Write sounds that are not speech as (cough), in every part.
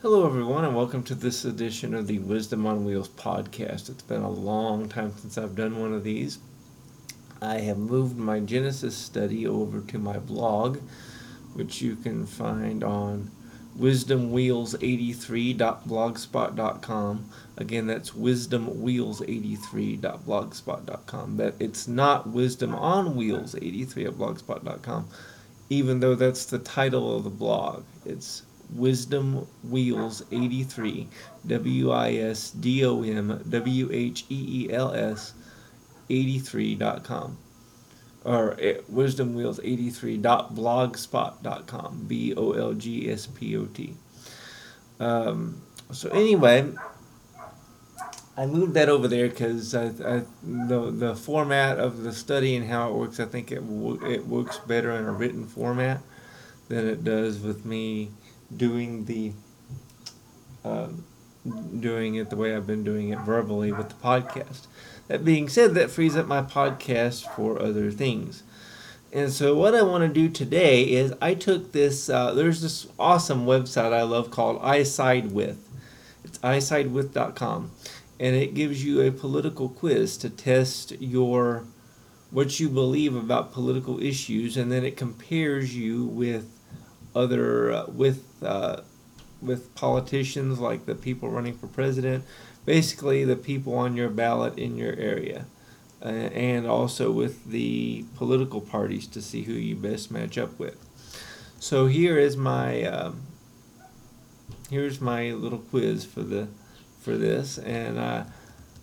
Hello, everyone, and welcome to this edition of the Wisdom on Wheels podcast. It's been a long time since I've done one of these. I have moved my Genesis study over to my blog, which you can find on wisdomwheels83.blogspot.com. Again, that's wisdomwheels83.blogspot.com. That it's not wisdom on wheels 83 at blogspot.com, even though that's the title of the blog. It's Wisdom Wheels 83, W I S D O M W H E E L S 83.com. Or uh, Wisdom Wheels 83.blogspot.com. B O L G S P O T. Um, so, anyway, I moved that over there because the the format of the study and how it works, I think it it works better in a written format than it does with me doing the um, doing it the way I've been doing it verbally with the podcast. That being said, that frees up my podcast for other things. And so, what I want to do today is I took this. Uh, there's this awesome website I love called iSidewith. It's isidewith.com, and it gives you a political quiz to test your what you believe about political issues, and then it compares you with other uh, with uh, with politicians like the people running for president, basically the people on your ballot in your area, uh, and also with the political parties to see who you best match up with. So here is my um, here's my little quiz for the for this and. Uh,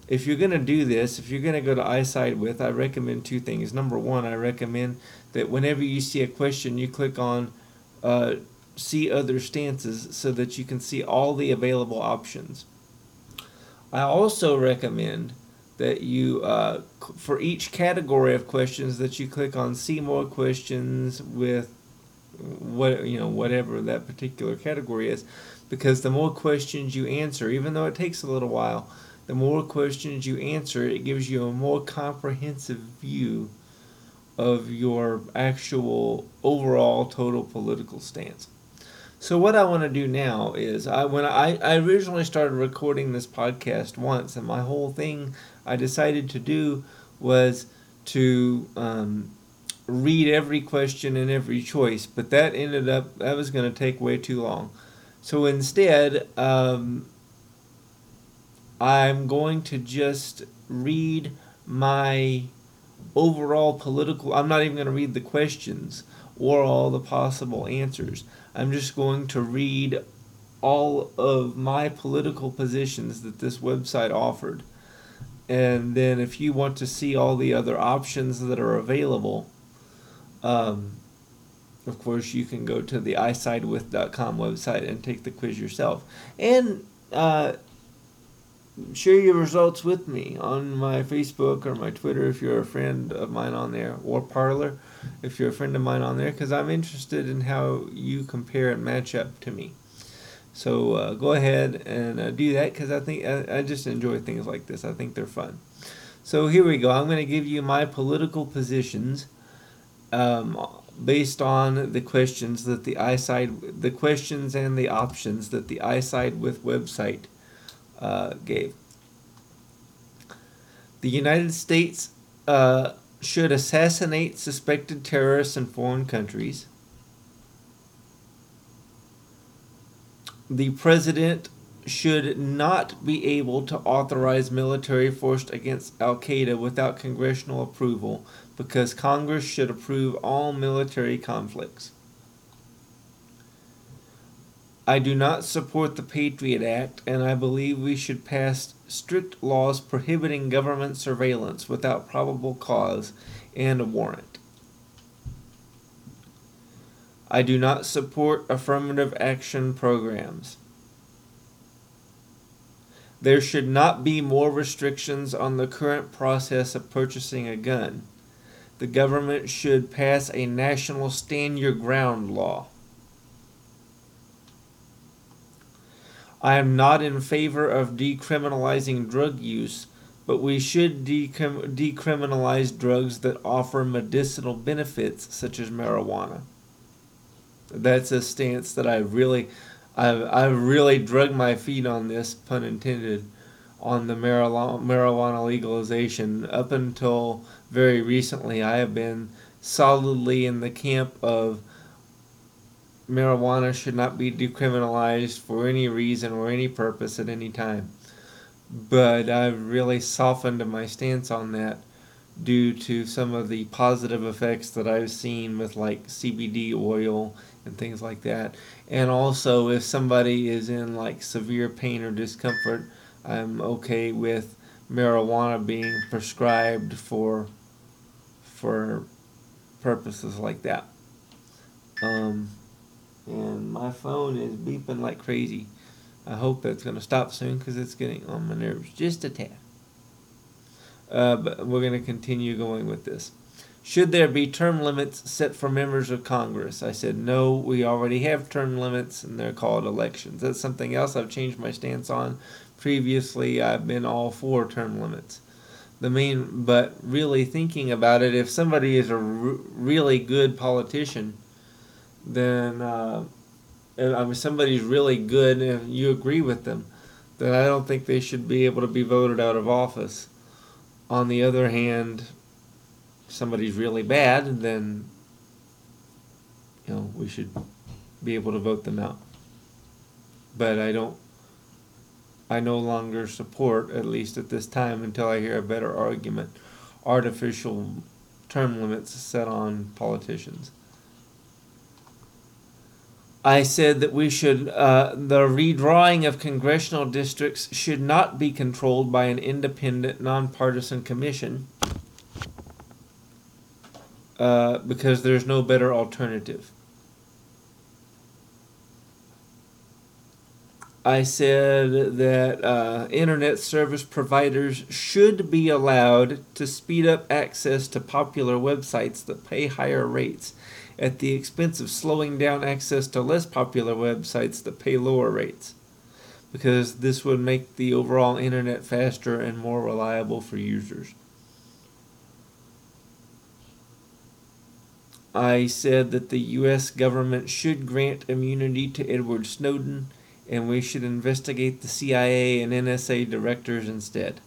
if you're going to do this, if you're going to go to iSidewith, I recommend two things. Number one, I recommend that whenever you see a question, you click on uh, see other stances so that you can see all the available options. I also recommend that you, uh, for each category of questions, that you click on see more questions with what you know whatever that particular category is because the more questions you answer even though it takes a little while the more questions you answer it gives you a more comprehensive view of your actual overall total political stance. So what I want to do now is I when I, I originally started recording this podcast once and my whole thing I decided to do was to um, read every question and every choice, but that ended up that was going to take way too long. So instead, um, I'm going to just read my overall political. I'm not even going to read the questions or all the possible answers. I'm just going to read all of my political positions that this website offered. And then if you want to see all the other options that are available, um, of course, you can go to the isidewith.com website and take the quiz yourself. And uh, share your results with me on my Facebook or my Twitter if you're a friend of mine on there, or Parler if you're a friend of mine on there, because I'm interested in how you compare and match up to me. So uh, go ahead and uh, do that because I think I, I just enjoy things like this. I think they're fun. So here we go. I'm going to give you my political positions um, based on the questions that the iSide, the questions and the options that the iSidewith website uh, gave. The United States uh, should assassinate suspected terrorists in foreign countries. The president should not be able to authorize military force against Al Qaeda without congressional approval because Congress should approve all military conflicts. I do not support the Patriot Act, and I believe we should pass strict laws prohibiting government surveillance without probable cause and a warrant. I do not support affirmative action programs. There should not be more restrictions on the current process of purchasing a gun. The government should pass a national stand your ground law. I am not in favor of decriminalizing drug use, but we should decriminalize drugs that offer medicinal benefits, such as marijuana. That's a stance that I really, I've I've really drug my feet on this, pun intended, on the marijuana marijuana legalization. Up until very recently, I have been solidly in the camp of marijuana should not be decriminalized for any reason or any purpose at any time. But I've really softened my stance on that due to some of the positive effects that I've seen with like CBD oil and things like that. And also, if somebody is in like severe pain or discomfort, I'm okay with marijuana being prescribed for for purposes like that. Um, and my phone is beeping like crazy. I hope that's going to stop soon because it's getting on my nerves just a tad. Uh, but we're going to continue going with this. Should there be term limits set for members of Congress? I said, no, we already have term limits and they're called elections. That's something else I've changed my stance on. Previously, I've been all for term limits. The main, but really thinking about it, if somebody is a r- really good politician, then uh, I mean somebody's really good and you agree with them, then I don't think they should be able to be voted out of office. On the other hand, somebody's really bad, then you know we should be able to vote them out. But I don't. I no longer support, at least at this time, until I hear a better argument, artificial term limits set on politicians. I said that we should, uh, the redrawing of congressional districts should not be controlled by an independent, nonpartisan commission uh, because there's no better alternative. I said that uh, internet service providers should be allowed to speed up access to popular websites that pay higher rates at the expense of slowing down access to less popular websites that pay lower rates. Because this would make the overall internet faster and more reliable for users. I said that the U.S. government should grant immunity to Edward Snowden and we should investigate the CIA and NSA directors instead.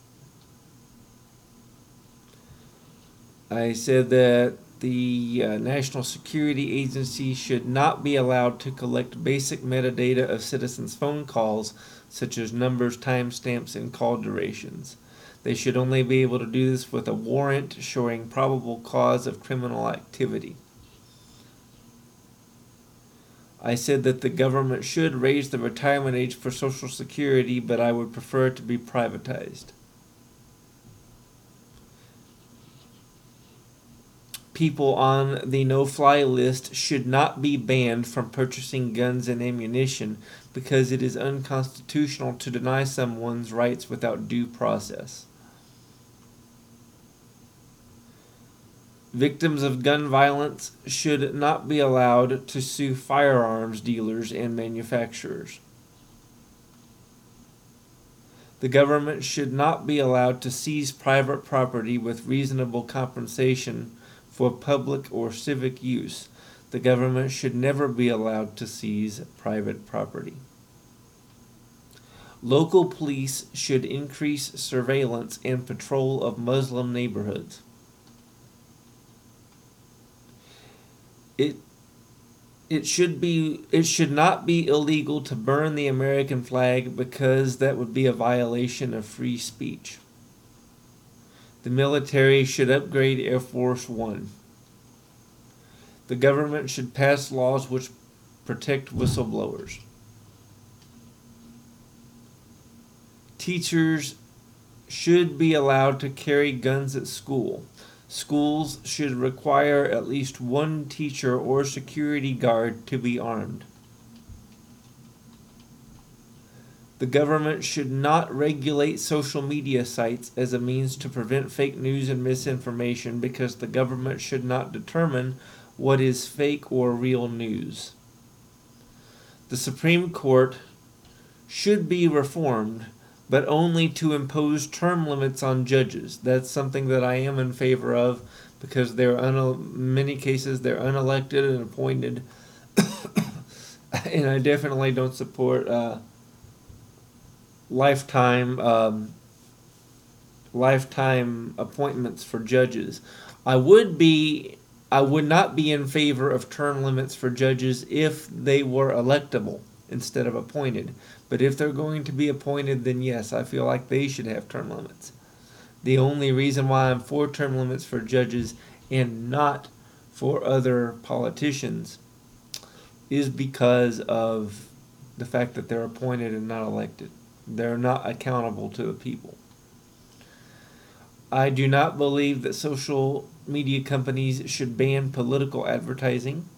I said that the uh, National Security Agency should not be allowed to collect basic metadata of citizens' phone calls, such as numbers, timestamps, and call durations. They should only be able to do this with a warrant showing probable cause of criminal activity. I said that the government should raise the retirement age for Social Security, but I would prefer it to be privatized. People on the no fly list should not be banned from purchasing guns and ammunition because it is unconstitutional to deny someone's rights without due process. Victims of gun violence should not be allowed to sue firearms dealers and manufacturers. The government should not be allowed to seize private property with reasonable compensation for public or civic use. The government should never be allowed to seize private property. Local police should increase surveillance and patrol of Muslim neighborhoods. it it should be it should not be illegal to burn the American flag because that would be a violation of free speech. The military should upgrade Air Force 1. The government should pass laws which protect whistleblowers. Teachers should be allowed to carry guns at school. Schools should require at least one teacher or security guard to be armed. The government should not regulate social media sites as a means to prevent fake news and misinformation because the government should not determine what is fake or real news. The Supreme Court should be reformed but only to impose term limits on judges. That's something that I am in favor of because they're un- many cases they're unelected and appointed (coughs) and I definitely don't support uh, lifetime um, lifetime appointments for judges. I would be I would not be in favor of term limits for judges if they were electable instead of appointed. But if they're going to be appointed, then yes, I feel like they should have term limits. The only reason why I'm for term limits for judges and not for other politicians is because of the fact that they're appointed and not elected. They're not accountable to the people. I do not believe that social media companies should ban political advertising.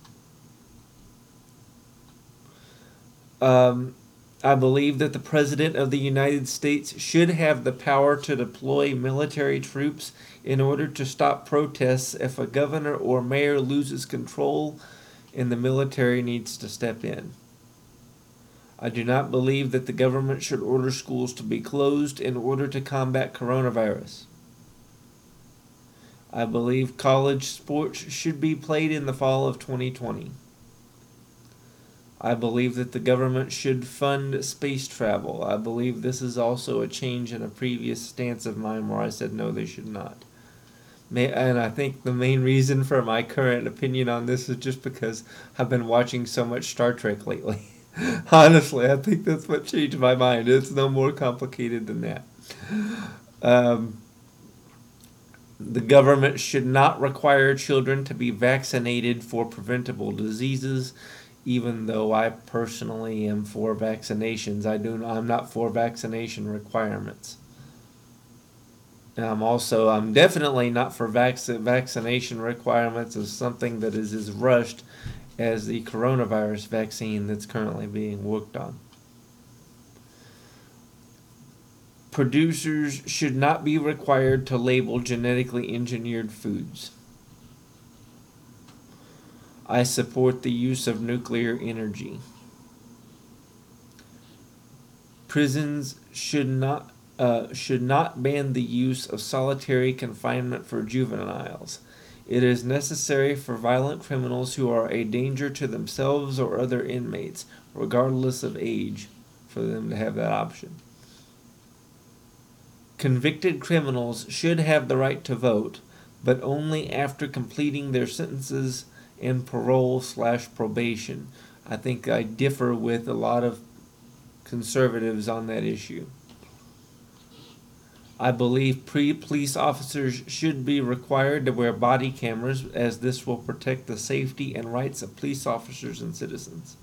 Um, I believe that the President of the United States should have the power to deploy military troops in order to stop protests if a governor or mayor loses control and the military needs to step in. I do not believe that the government should order schools to be closed in order to combat coronavirus. I believe college sports should be played in the fall of 2020. I believe that the government should fund space travel. I believe this is also a change in a previous stance of mine where I said no, they should not. and I think the main reason for my current opinion on this is just because I've been watching so much Star Trek lately. (laughs) (laughs) Honestly, I think that's what changed my mind. It's no more complicated than that. Um, the government should not require children to be vaccinated for preventable diseases, even though I personally am for vaccinations. I do I'm not for vaccination requirements. And I'm also I'm definitely not for vac- vaccination requirements of something that is as rushed as the coronavirus vaccine that's currently being worked on. Producers should not be required to label genetically engineered foods. I support the use of nuclear energy. Prisons should not uh, should not ban the use of solitary confinement for juveniles. It is necessary for violent criminals who are a danger to themselves or other inmates, regardless of age, for them to have that option. Convicted criminals should have the right to vote, but only after completing their sentences in parole slash probation. I think I differ with a lot of conservatives on that issue. I believe pre police officers should be required to wear body cameras as this will protect the safety and rights of police officers and citizens.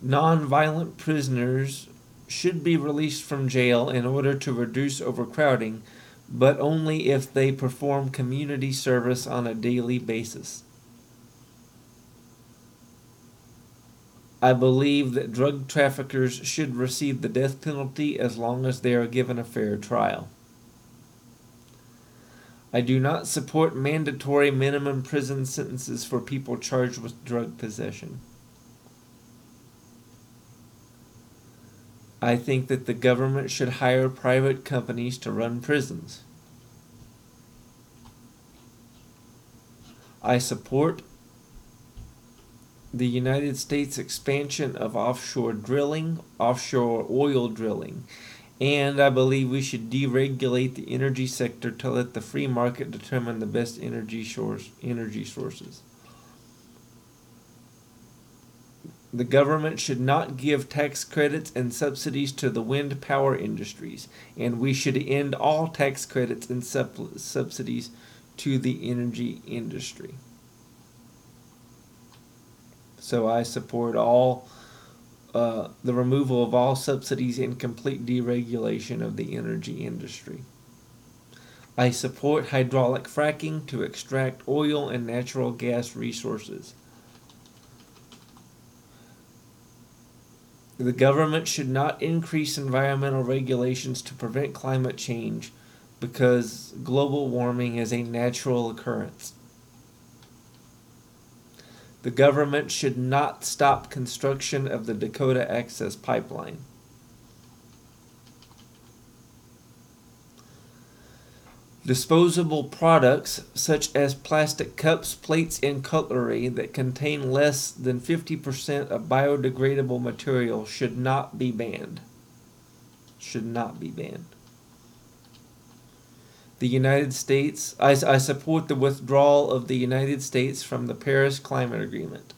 Non-violent prisoners should be released from jail in order to reduce overcrowding, but only if they perform community service on a daily basis. I believe that drug traffickers should receive the death penalty as long as they are given a fair trial. I do not support mandatory minimum prison sentences for people charged with drug possession. I think that the government should hire private companies to run prisons. I support the United States expansion of offshore drilling, offshore oil drilling, and I believe we should deregulate the energy sector to let the free market determine the best energy source energy sources. The government should not give tax credits and subsidies to the wind power industries, and we should end all tax credits and sub- subsidies to the energy industry. So I support all uh, the removal of all subsidies and complete deregulation of the energy industry. I support hydraulic fracking to extract oil and natural gas resources. The government should not increase environmental regulations to prevent climate change because global warming is a natural occurrence. The government should not stop construction of the Dakota Access Pipeline. Disposable products such as plastic cups, plates, and cutlery that contain less than 50% of biodegradable material should not be banned. Should not be banned. The United States, I, I support the withdrawal of the United States from the Paris Climate Agreement.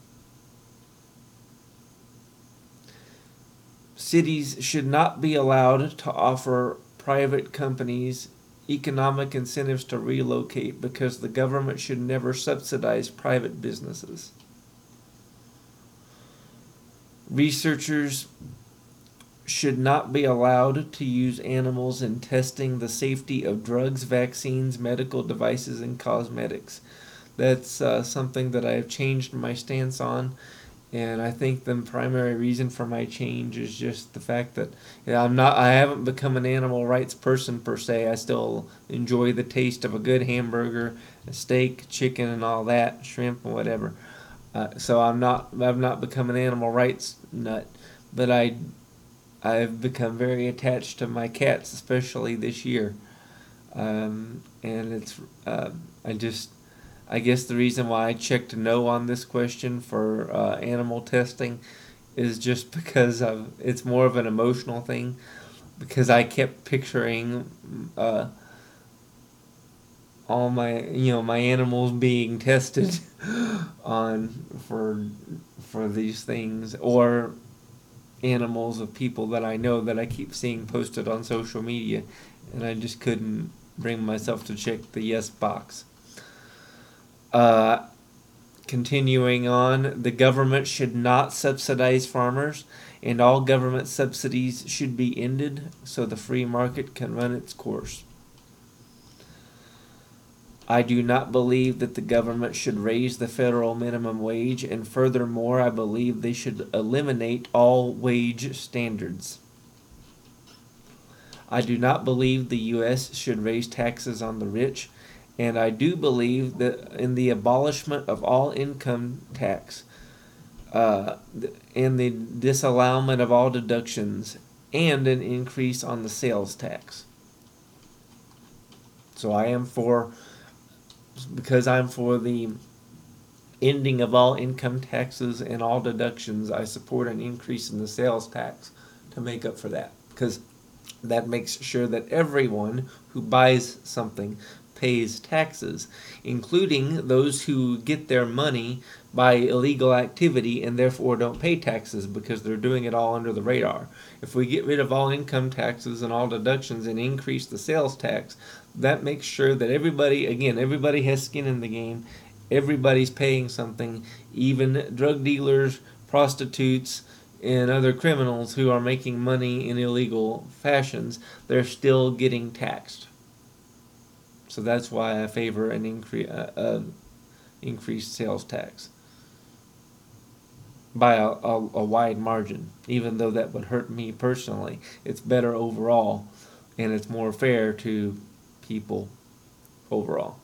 Cities should not be allowed to offer private companies economic incentives to relocate because the government should never subsidize private businesses. Researchers should not be allowed to use animals in testing the safety of drugs, vaccines, medical devices, and cosmetics. That's uh, something that I have changed my stance on and I think the primary reason for my change is just the fact that I'm not I haven't become an animal rights person per se. I still enjoy the taste of a good hamburger, a steak, chicken, and all that, shrimp and whatever. Uh, so I'm not I've not become an animal rights nut, but I I've become very attached to my cats, especially this year, um, and it's uh, I just I guess the reason why I checked no on this question for uh, animal testing is just (laughs) because of it's more of an emotional thing because I kept picturing uh, all my you know my animals being (laughs) tested (laughs) on for for these things or animals of people that I know that I keep seeing posted on social media and I just couldn't bring myself to check the yes box. Uh, continuing on, the government should not subsidize farmers, and all government subsidies should be ended so the free market can run its course. I do not believe that the government should raise the federal minimum wage, and furthermore, I believe they should eliminate all wage standards. I do not believe the U.S. should raise taxes on the rich and I do believe that in the abolishment of all income tax, uh, and the disallowment of all deductions, and an increase on the sales tax. So I am for, because I'm for the ending of all income taxes and all deductions, I support an increase in the sales tax to make up for that. Because that makes sure that everyone who buys something pays taxes, including those who get their money by illegal activity and therefore don't pay taxes because they're doing it all under the radar. If we get rid of all income taxes and all deductions and increase the sales tax, that makes sure that everybody, again, everybody has skin in the game. Everybody's paying something, even drug dealers, prostitutes, and other criminals who are making money in illegal fashions, they're still getting taxed. So that's why I favor an increase, uh, uh, increased sales tax by a, a, a, wide margin. Even though that would hurt me personally, it's better overall, and it's more fair to people overall.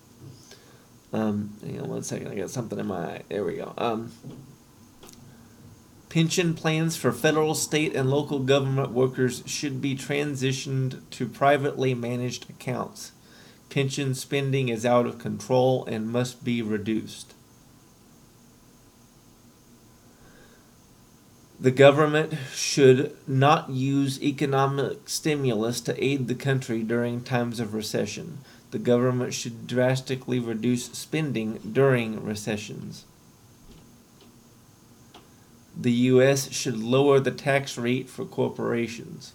Um, hang on one second, I got something in my eye. There we go. Um, pension plans for federal, state, and local government workers should be transitioned to privately managed accounts. Pension spending is out of control and must be reduced. The government should not use economic stimulus to aid the country during times of recession. The government should drastically reduce spending during recessions. The U.S. should lower the tax rate for corporations.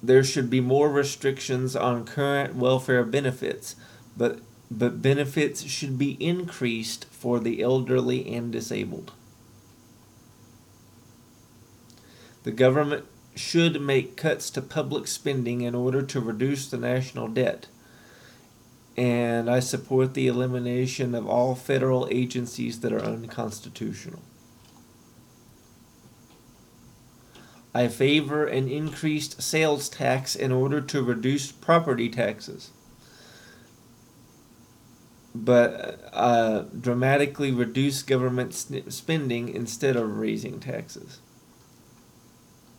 there should be more restrictions on current welfare benefits, but but benefits should be increased for the elderly and disabled. The government should make cuts to public spending in order to reduce the national debt. And I support the elimination of all federal agencies that are unconstitutional. I favor an increased sales tax in order to reduce property taxes, but uh, dramatically reduce government spending instead of raising taxes.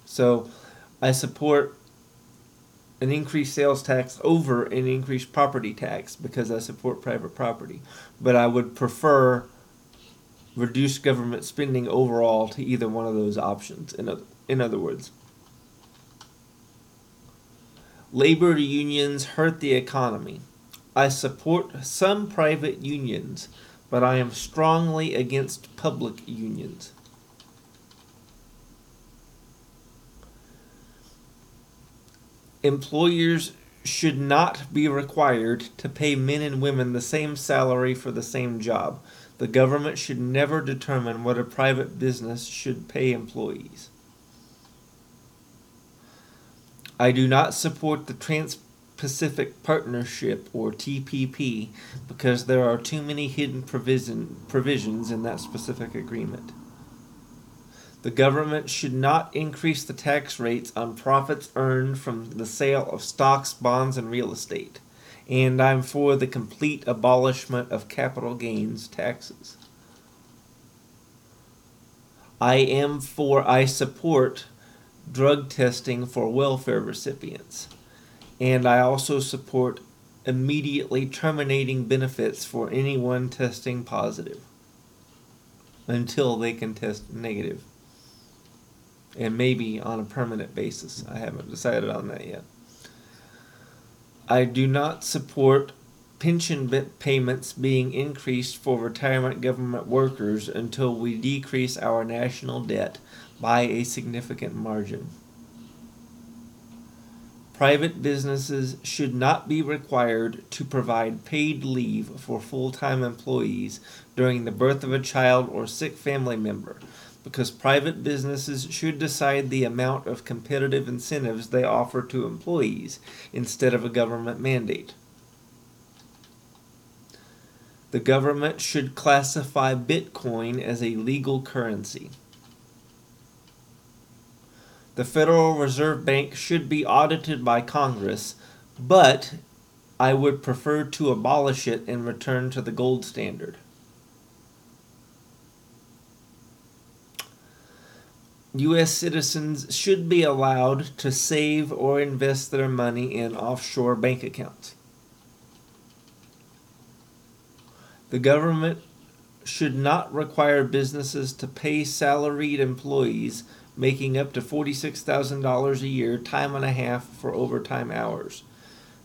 So I support an increased sales tax over an increased property tax because I support private property. But I would prefer reduced government spending overall to either one of those options. In other, in other words, labor unions hurt the economy. I support some private unions, but I am strongly against public unions. Employers should not be required to pay men and women the same salary for the same job. The government should never determine what a private business should pay employees. I do not support the Trans Pacific Partnership or TPP because there are too many hidden provision, provisions in that specific agreement. The government should not increase the tax rates on profits earned from the sale of stocks, bonds, and real estate. And I'm for the complete abolishment of capital gains taxes. I am for, I support drug testing for welfare recipients. And I also support immediately terminating benefits for anyone testing positive until they can test negative. and maybe on a permanent basis. I haven't decided on that yet. I do not support pension payments being increased for retirement government workers until we decrease our national debt by a significant margin. Private businesses should not be required to provide paid leave for full time employees during the birth of a child or sick family member because private businesses should decide the amount of competitive incentives they offer to employees instead of a government mandate. The government should classify Bitcoin as a legal currency. The Federal Reserve Bank should be audited by Congress, but I would prefer to abolish it and return to the gold standard. U.S. citizens should be allowed to save or invest their money in offshore bank accounts. The government should not require businesses to pay salaried employees making up to $46,000 a year, time and a half for overtime hours.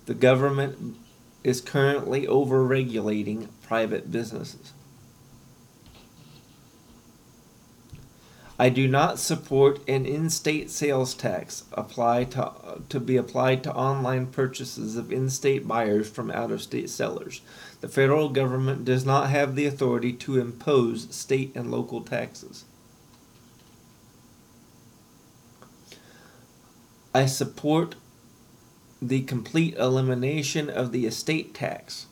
The government is currently over regulating private businesses. I do not support an in-state sales tax apply to, to be applied to online purchases of in-state buyers from out-of-state sellers. The federal government does not have the authority to impose state and local taxes. I support the complete elimination of the estate tax.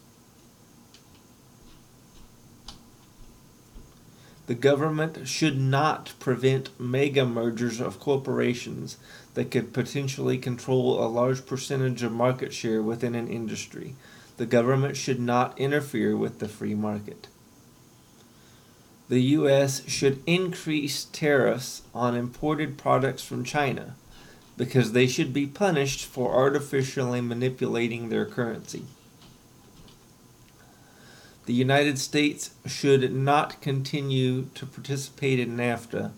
The government should not prevent mega mergers of corporations that could potentially control a large percentage of market share within an industry. The government should not interfere with the free market. The U.S. should increase tariffs on imported products from China because they should be punished for artificially manipulating their currency. The United States should not continue to participate in NAFTA,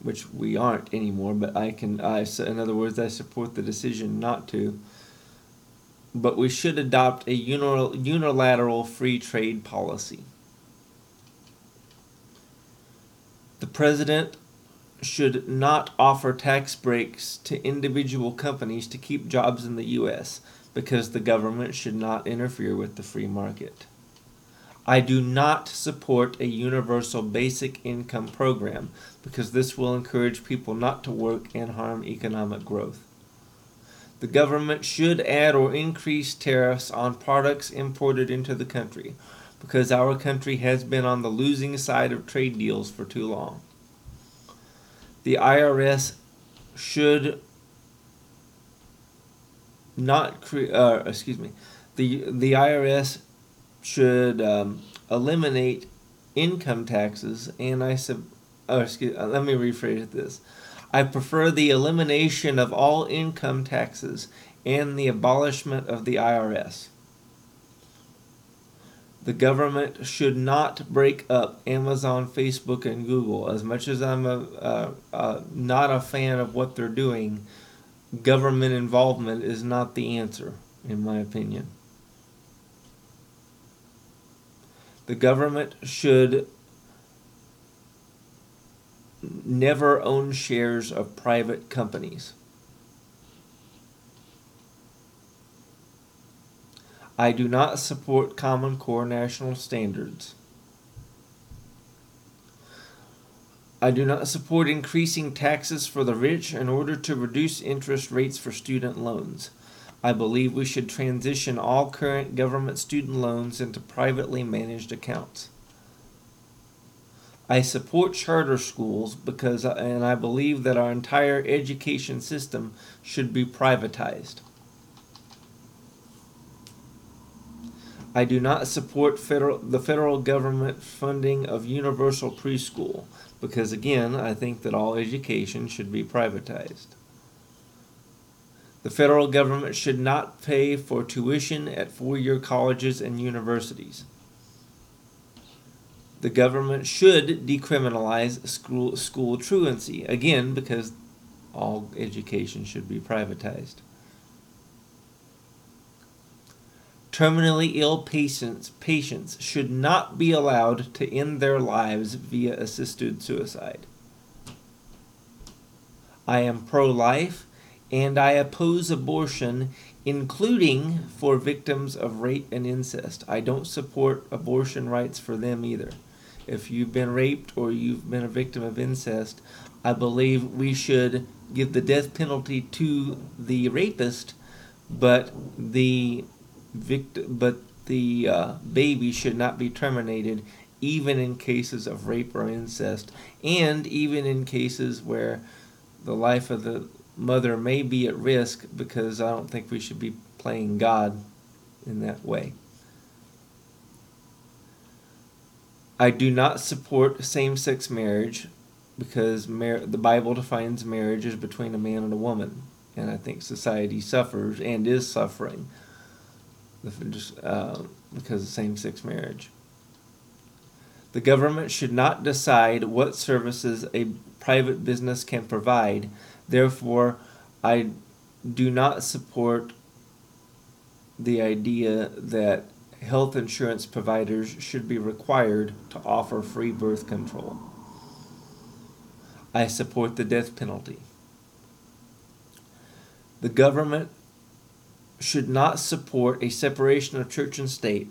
which we aren't anymore, but I can, I, in other words, I support the decision not to. But we should adopt a unilateral free trade policy. The President should not offer tax breaks to individual companies to keep jobs in the U.S. because the government should not interfere with the free market. I do not support a universal basic income program because this will encourage people not to work and harm economic growth. The government should add or increase tariffs on products imported into the country because our country has been on the losing side of trade deals for too long. The IRS should not create, uh, excuse me, the, the IRS should um, eliminate income taxes, and I sub. Oh, excuse. Uh, let me rephrase this. I prefer the elimination of all income taxes and the abolishment of the IRS. The government should not break up Amazon, Facebook, and Google. As much as I'm a, not a fan of what they're doing, government involvement is not the answer, in my opinion. The government should never own shares of private companies. I do not support Common Core national standards. I do not support increasing taxes for the rich in order to reduce interest rates for student loans. I believe we should transition all current government student loans into privately managed accounts. I support charter schools because and I believe that our entire education system should be privatized. I do not support federal, the federal government funding of universal preschool because, again, I think that all education should be privatized. The federal government should not pay for tuition at four year colleges and universities. The government should decriminalize school, school truancy, again, because all education should be privatized. Terminally ill patients, patients should not be allowed to end their lives via assisted suicide. I am pro life and I oppose abortion, including for victims of rape and incest. I don't support abortion rights for them either. If you've been raped or you've been a victim of incest, I believe we should give the death penalty to the rapist, but the victim, but the uh, baby should not be terminated, even in cases of rape or incest, and even in cases where the life of the mother may be at risk, because I don't think we should be playing God in that way. I do not support same sex marriage because mar- the Bible defines marriage as between a man and a woman. And I think society suffers and is suffering uh, because of same sex marriage. The government should not decide what services a private business can provide. Therefore, I do not support the idea that health insurance providers should be required to offer free birth control. I support the death penalty. The government should not support a separation of church and state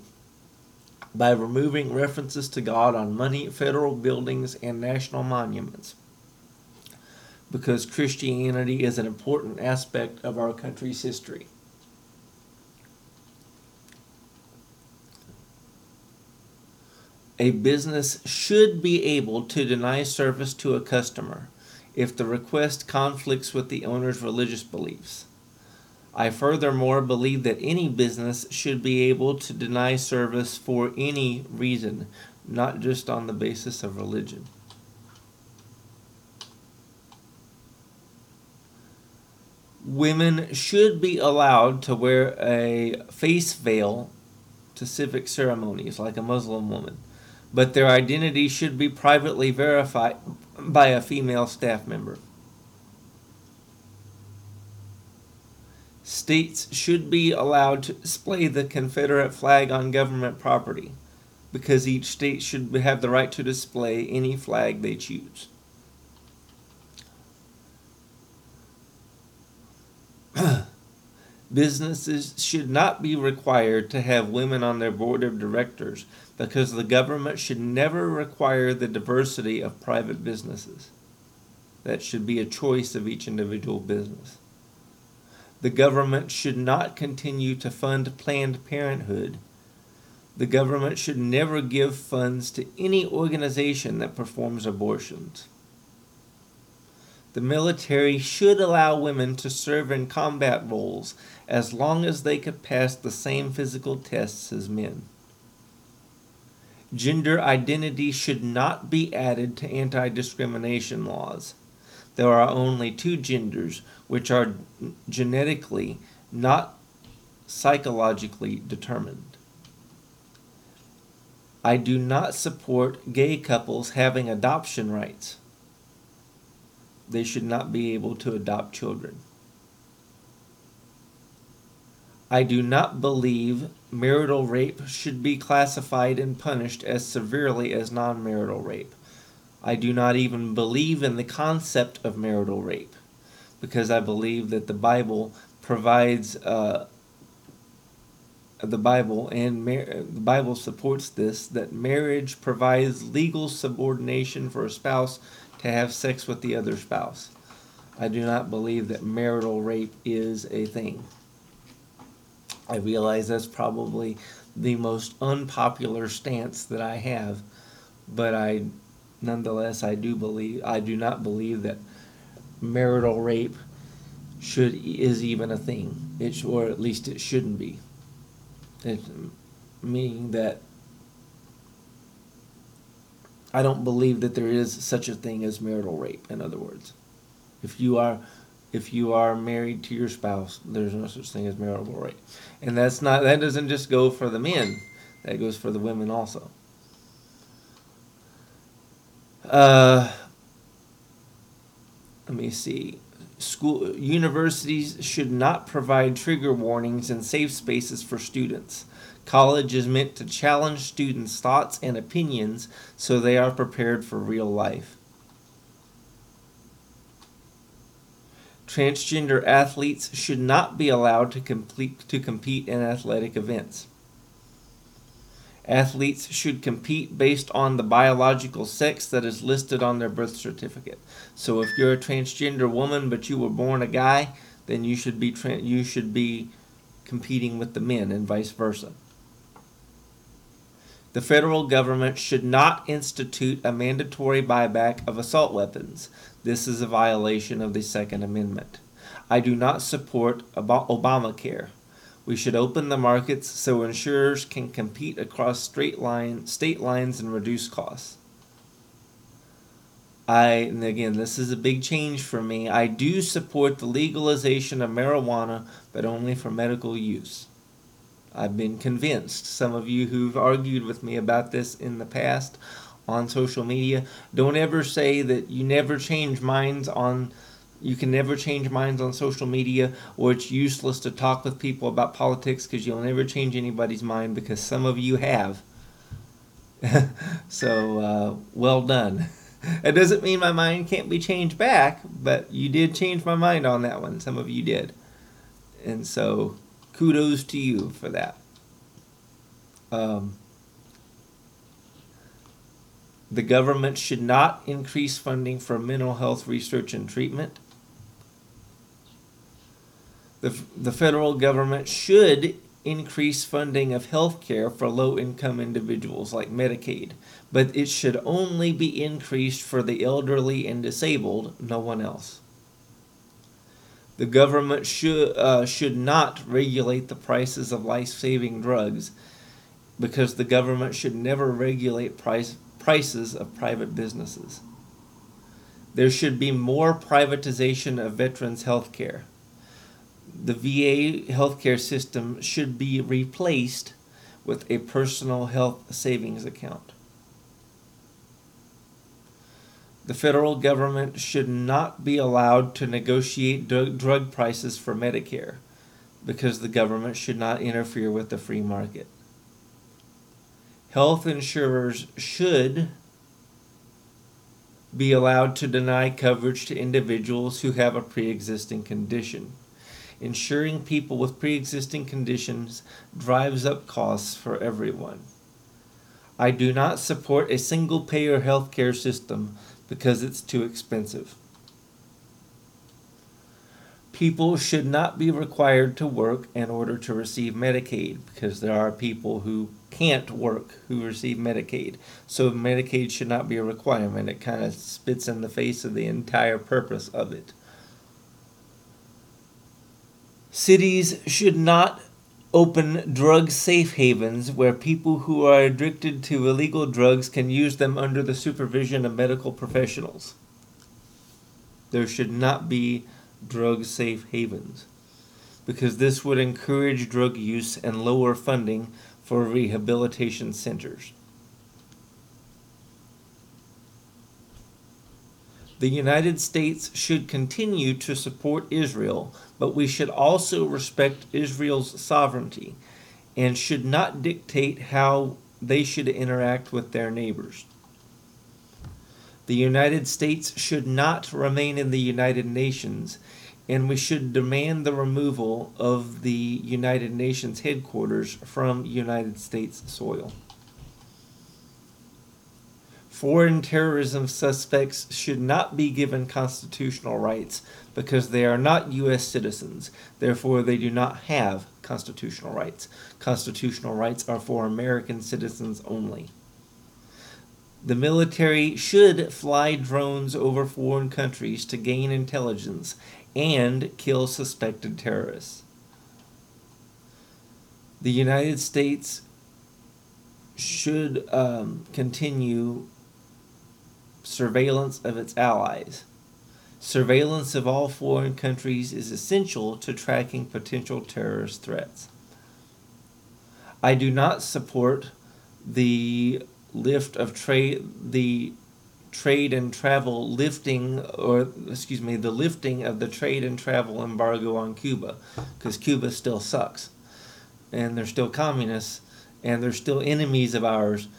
by removing references to God on money, federal buildings, and national monuments. Because Christianity is an important aspect of our country's history. A business should be able to deny service to a customer if the request conflicts with the owner's religious beliefs. I furthermore believe that any business should be able to deny service for any reason, not just on the basis of religion. Women should be allowed to wear a face veil to civic ceremonies like a Muslim woman, but their identity should be privately verified by a female staff member. States should be allowed to display the Confederate flag on government property because each state should have the right to display any flag they choose. (clears throat) Businesses should not be required to have women on their board of directors because the government should never require the diversity of private businesses. That should be a choice of each individual business. The government should not continue to fund Planned Parenthood. The government should never give funds to any organization that performs abortions. The military should allow women to serve in combat roles as long as they could pass the same physical tests as men. Gender identity should not be added to anti discrimination laws there are only two genders, which are genetically, not psychologically determined. I do not support gay couples having adoption rights. They should not be able to adopt children. I do not believe marital rape should be classified and punished as severely as non marital rape. I do not even believe in the concept of marital rape because I believe that the Bible provides uh, the Bible and mar- the Bible supports this that marriage provides legal subordination for a spouse to have sex with the other spouse. I do not believe that marital rape is a thing. I realize that's probably the most unpopular stance that I have, but I nonetheless I do believe I do not believe that marital rape should is even a thing. It or at least it shouldn't be. It, meaning that I don't believe that there is such a thing as marital rape. In other words, if you are if you are married to your spouse, there's no such thing as marital rape. And that's not that doesn't just go for the men. That goes for the women also. Uh, let me see. School universities should not provide trigger warnings and safe spaces for students. College is meant to challenge students' thoughts and opinions so they are prepared for real life. transgender athletes should not be allowed to complete to compete in athletic events. Athletes should compete based on the biological sex that is listed on their birth certificate. So if you're a transgender woman but you were born a guy, then you should be tra- you should be competing with the men and vice versa. The federal government should not institute a mandatory buyback of assault weapons. This is a violation of the Second Amendment. I do not support Obamacare. We should open the markets so insurers can compete across straight line, state lines and reduce costs. I, and again, this is a big change for me. I do support the legalization of marijuana, but only for medical use. I've been convinced. Some of you who've argued with me about this in the past on social media, don't ever say that you never change minds on you can never change minds on social media or it's useless to talk with people about politics because you'll never change anybody's mind because some of you have. (laughs) so, uh, well done. (laughs) It doesn't mean my mind can't be changed back, but you did change my mind on that one. Some of you did. And so, kudos to you for that. Um, the government should not increase funding for mental health research and treatment. The, the federal government should increase funding of health care for low income individuals like Medicaid, but it should only be increased for the elderly and disabled, no one else. The government should, uh, should not regulate the prices of life saving drugs because the government should never regulate price, prices of private businesses. There should be more privatization of veterans' health care. The VA healthcare system should be replaced with a personal health savings account. The federal government should not be allowed to negotiate drug prices for Medicare because the government should not interfere with the free market. Health insurers should be allowed to deny coverage to individuals who have a pre existing condition. Insuring people with pre existing conditions drives up costs for everyone. I do not support a single payer healthcare system because it's too expensive. People should not be required to work in order to receive Medicaid because there are people who can't work who receive Medicaid. So Medicaid should not be a requirement. It kind of spits in the face of the entire purpose of it. Cities should not open drug safe havens where people who are addicted to illegal drugs can use them under the supervision of medical professionals. there should not be drug safe havens because this would encourage drug use and lower funding for rehabilitation centers. The United States should continue to support Israel, but we should also respect Israel's sovereignty and should not dictate how they should interact with their neighbors. The United States should not remain in the United Nations, and we should demand the removal of the United Nations headquarters from United States soil. Foreign terrorism suspects should not be given constitutional rights because they are not U.S. citizens. Therefore, they do not have constitutional rights. Constitutional rights are for American citizens only. The military should fly drones over foreign countries to gain intelligence and kill suspected terrorists. The United States should um, continue surveillance of its allies. Surveillance of all foreign countries is essential to tracking potential terrorist threats. I do not support the lift of trade the trade and travel lifting or excuse me the lifting of the trade and travel embargo on Cuba because Cuba still sucks and they're still communists and they're still enemies of ours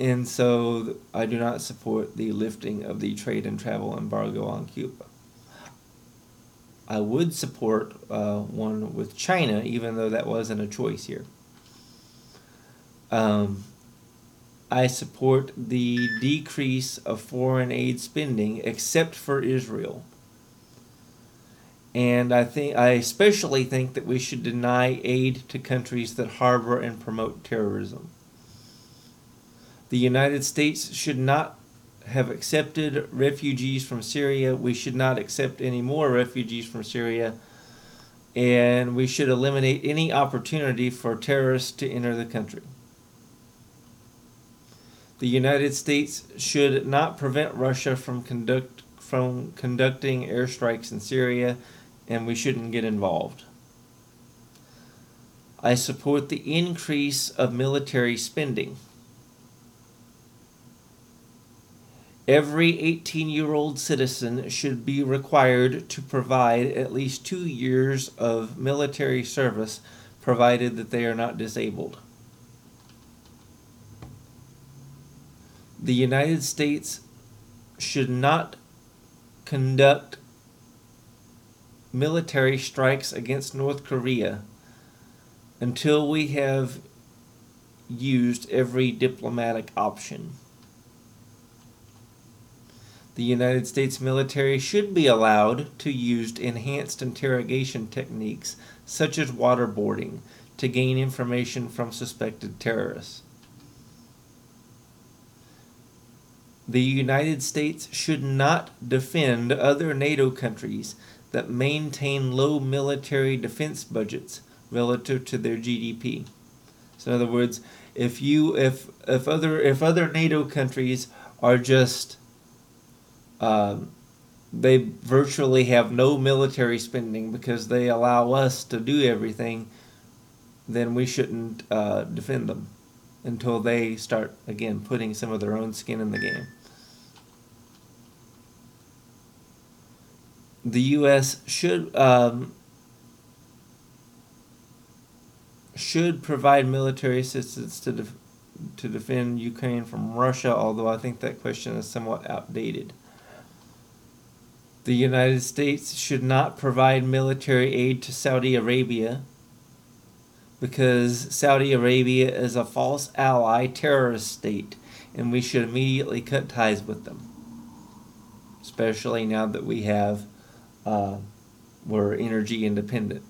and so I do not support the lifting of the trade and travel embargo on Cuba. I would support uh, one with China, even though that wasn't a choice here. Um, I support the decrease of foreign aid spending, except for Israel. And I think I especially think that we should deny aid to countries that harbor and promote terrorism. The United States should not have accepted refugees from Syria. We should not accept any more refugees from Syria. And we should eliminate any opportunity for terrorists to enter the country. The United States should not prevent Russia from conduct from conducting airstrikes in Syria, and we shouldn't get involved. I support the increase of military spending. Every 18 year old citizen should be required to provide at least two years of military service, provided that they are not disabled. The United States should not conduct military strikes against North Korea until we have used every diplomatic option the United States military should be allowed to use enhanced interrogation techniques such as waterboarding to gain information from suspected terrorists. The United States should not defend other NATO countries that maintain low military defense budgets relative to their GDP. So in other words, if you if if other if other NATO countries are just um, they virtually have no military spending because they allow us to do everything, then we shouldn't uh, defend them until they start, again, putting some of their own skin in the game. The U.S. should um, should provide military assistance to def- to defend Ukraine from Russia, although I think that question is somewhat outdated. The United States should not provide military aid to Saudi Arabia because Saudi Arabia is a false ally terrorist state and we should immediately cut ties with them. Especially now that we have, uh, we're energy independent.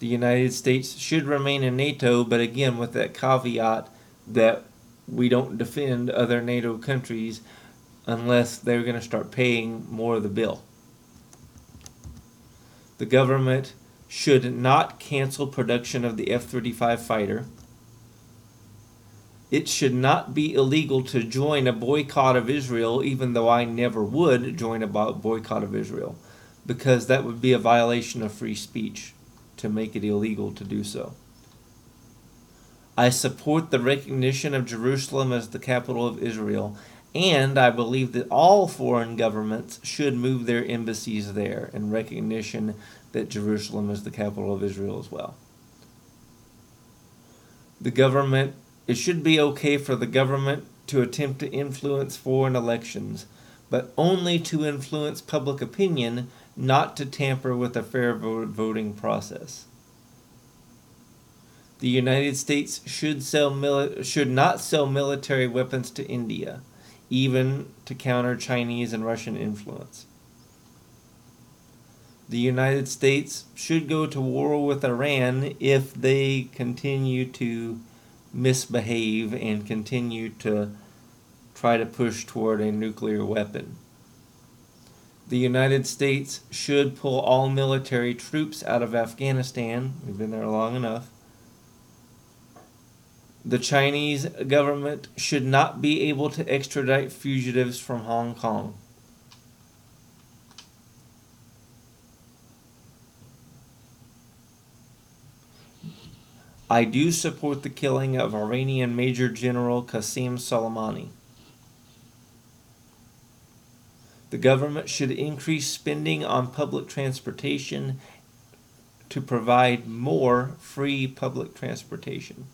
The United States should remain in NATO, but again, with that caveat that we don't defend other NATO countries unless they're going to start paying more of the bill. The government should not cancel production of the F 35 fighter. It should not be illegal to join a boycott of Israel, even though I never would join a boycott of Israel, because that would be a violation of free speech to make it illegal to do so. I support the recognition of Jerusalem as the capital of Israel, and I believe that all foreign governments should move their embassies there in recognition that Jerusalem is the capital of Israel as well. The government, it should be okay for the government to attempt to influence foreign elections, but only to influence public opinion, not to tamper with a fair voting process. The United States should sell mili- should not sell military weapons to India, even to counter Chinese and Russian influence. The United States should go to war with Iran if they continue to misbehave and continue to try to push toward a nuclear weapon. The United States should pull all military troops out of Afghanistan. We've been there long enough the Chinese government should not be able to extradite fugitives from Hong Kong. I do support the killing of Iranian Major General Qasem Soleimani. The government should increase spending on public transportation to provide more free public transportation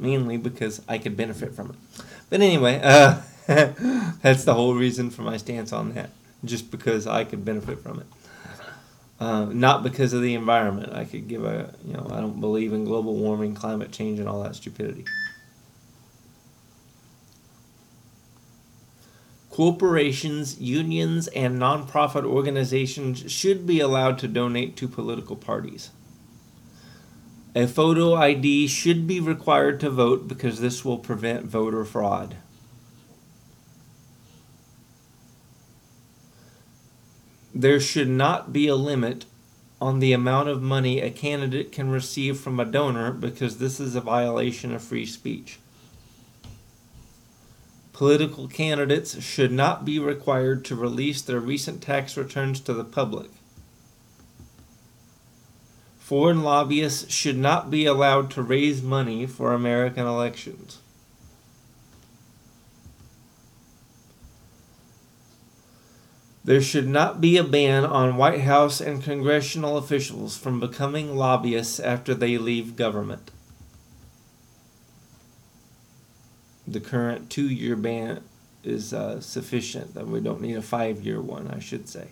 mainly because I could benefit from it. But anyway, uh, (laughs) that's the whole reason for my stance on that. Just because I could benefit from it. Uh, not because of the environment. I could give a, you know, I don't believe in global warming, climate change, and all that stupidity. Corporations, unions, and nonprofit organizations should be allowed to donate to political parties. A photo ID should be required to vote because this will prevent voter fraud. There should not be a limit on the amount of money a candidate can receive from a donor because this is a violation of free speech. Political candidates should not be required to release their recent tax returns to the public. Foreign lobbyists should not be allowed to raise money for American elections. There should not be a ban on White House and congressional officials from becoming lobbyists after they leave government. The current two year ban is uh, sufficient, that we don't need a five year one, I should say.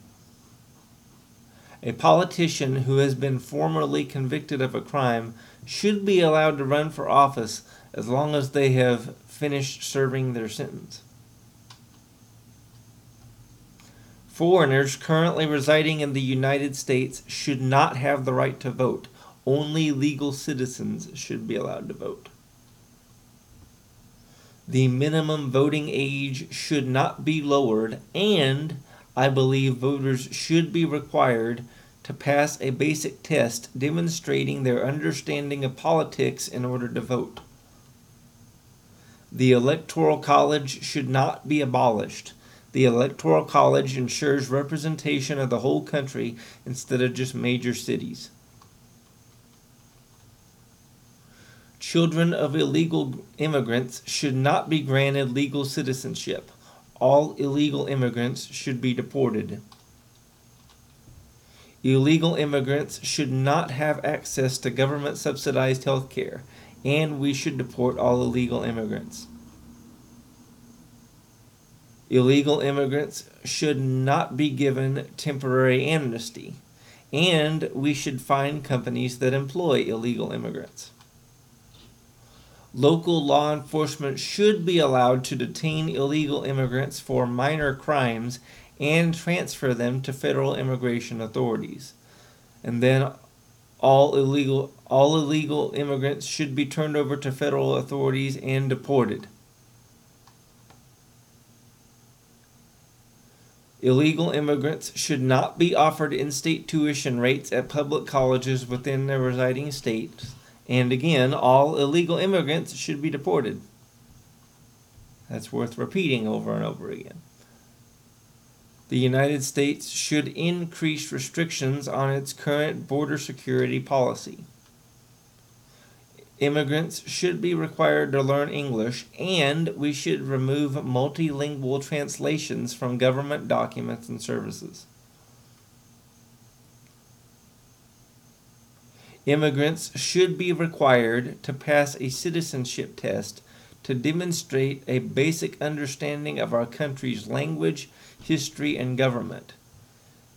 A politician who has been formerly convicted of a crime should be allowed to run for office as long as they have finished serving their sentence. Foreigners currently residing in the United States should not have the right to vote. Only legal citizens should be allowed to vote. The minimum voting age should not be lowered, and I believe voters should be required to pass a basic test demonstrating their understanding of politics in order to vote. The Electoral College should not be abolished. The Electoral College ensures representation of the whole country instead of just major cities. Children of illegal immigrants should not be granted legal citizenship all illegal immigrants should be deported. Illegal immigrants should not have access to government subsidized health care, and we should deport all illegal immigrants. Illegal immigrants should not be given temporary amnesty, and we should find companies that employ illegal immigrants local law enforcement should be allowed to detain illegal immigrants for minor crimes and transfer them to federal immigration authorities. And then all illegal all illegal immigrants should be turned over to federal authorities and deported. Illegal immigrants should not be offered in state tuition rates at public colleges within their residing states And again, all illegal immigrants should be deported. That's worth repeating over and over again. The United States should increase restrictions on its current border security policy. Immigrants should be required to learn English, and we should remove multilingual translations from government documents and services. Immigrants should be required to pass a citizenship test to demonstrate a basic understanding of our country's language, history, and government.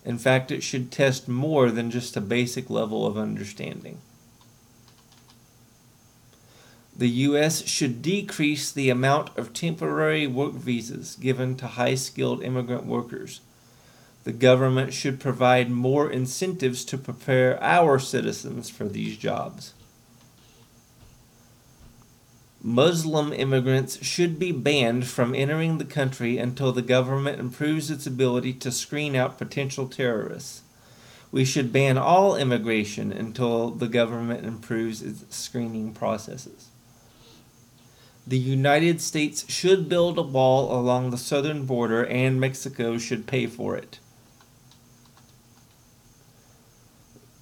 In fact, it should test more than just a basic level of understanding. The U.S. should decrease the amount of temporary work visas given to high skilled immigrant workers. The government should provide more incentives to prepare our citizens for these jobs. Muslim immigrants should be banned from entering the country until the government improves its ability to screen out potential terrorists. We should ban all immigration until the government improves its screening processes. The United States should build a wall along the southern border, and Mexico should pay for it.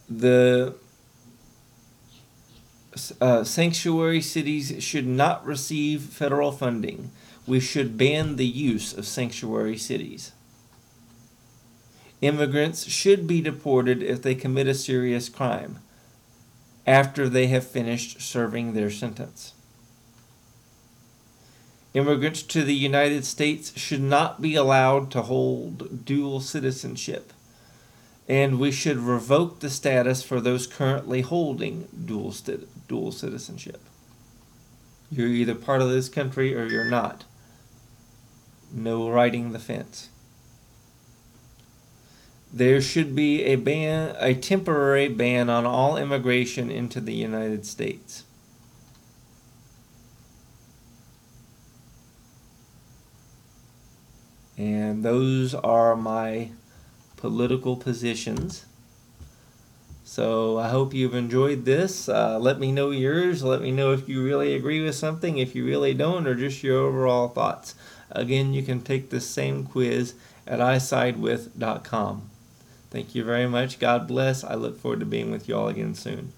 The uh, sanctuary cities should not receive federal funding. We should ban the use of sanctuary cities. Immigrants should be deported if they commit a serious crime after they have finished serving their sentence. Immigrants to the United States should not be allowed to hold dual citizenship and we should revoke the status for those currently holding dual, dual citizenship. You're either part of this country or you're not. No riding the fence. There should be a ban, a temporary ban on all immigration into the United States. And those are my political positions. So I hope you've enjoyed this. Uh, let me know yours. Let me know if you really agree with something, if you really don't, or just your overall thoughts. Again, you can take this same quiz at isidewith.com. Thank you very much. God bless. I look forward to being with you all again soon.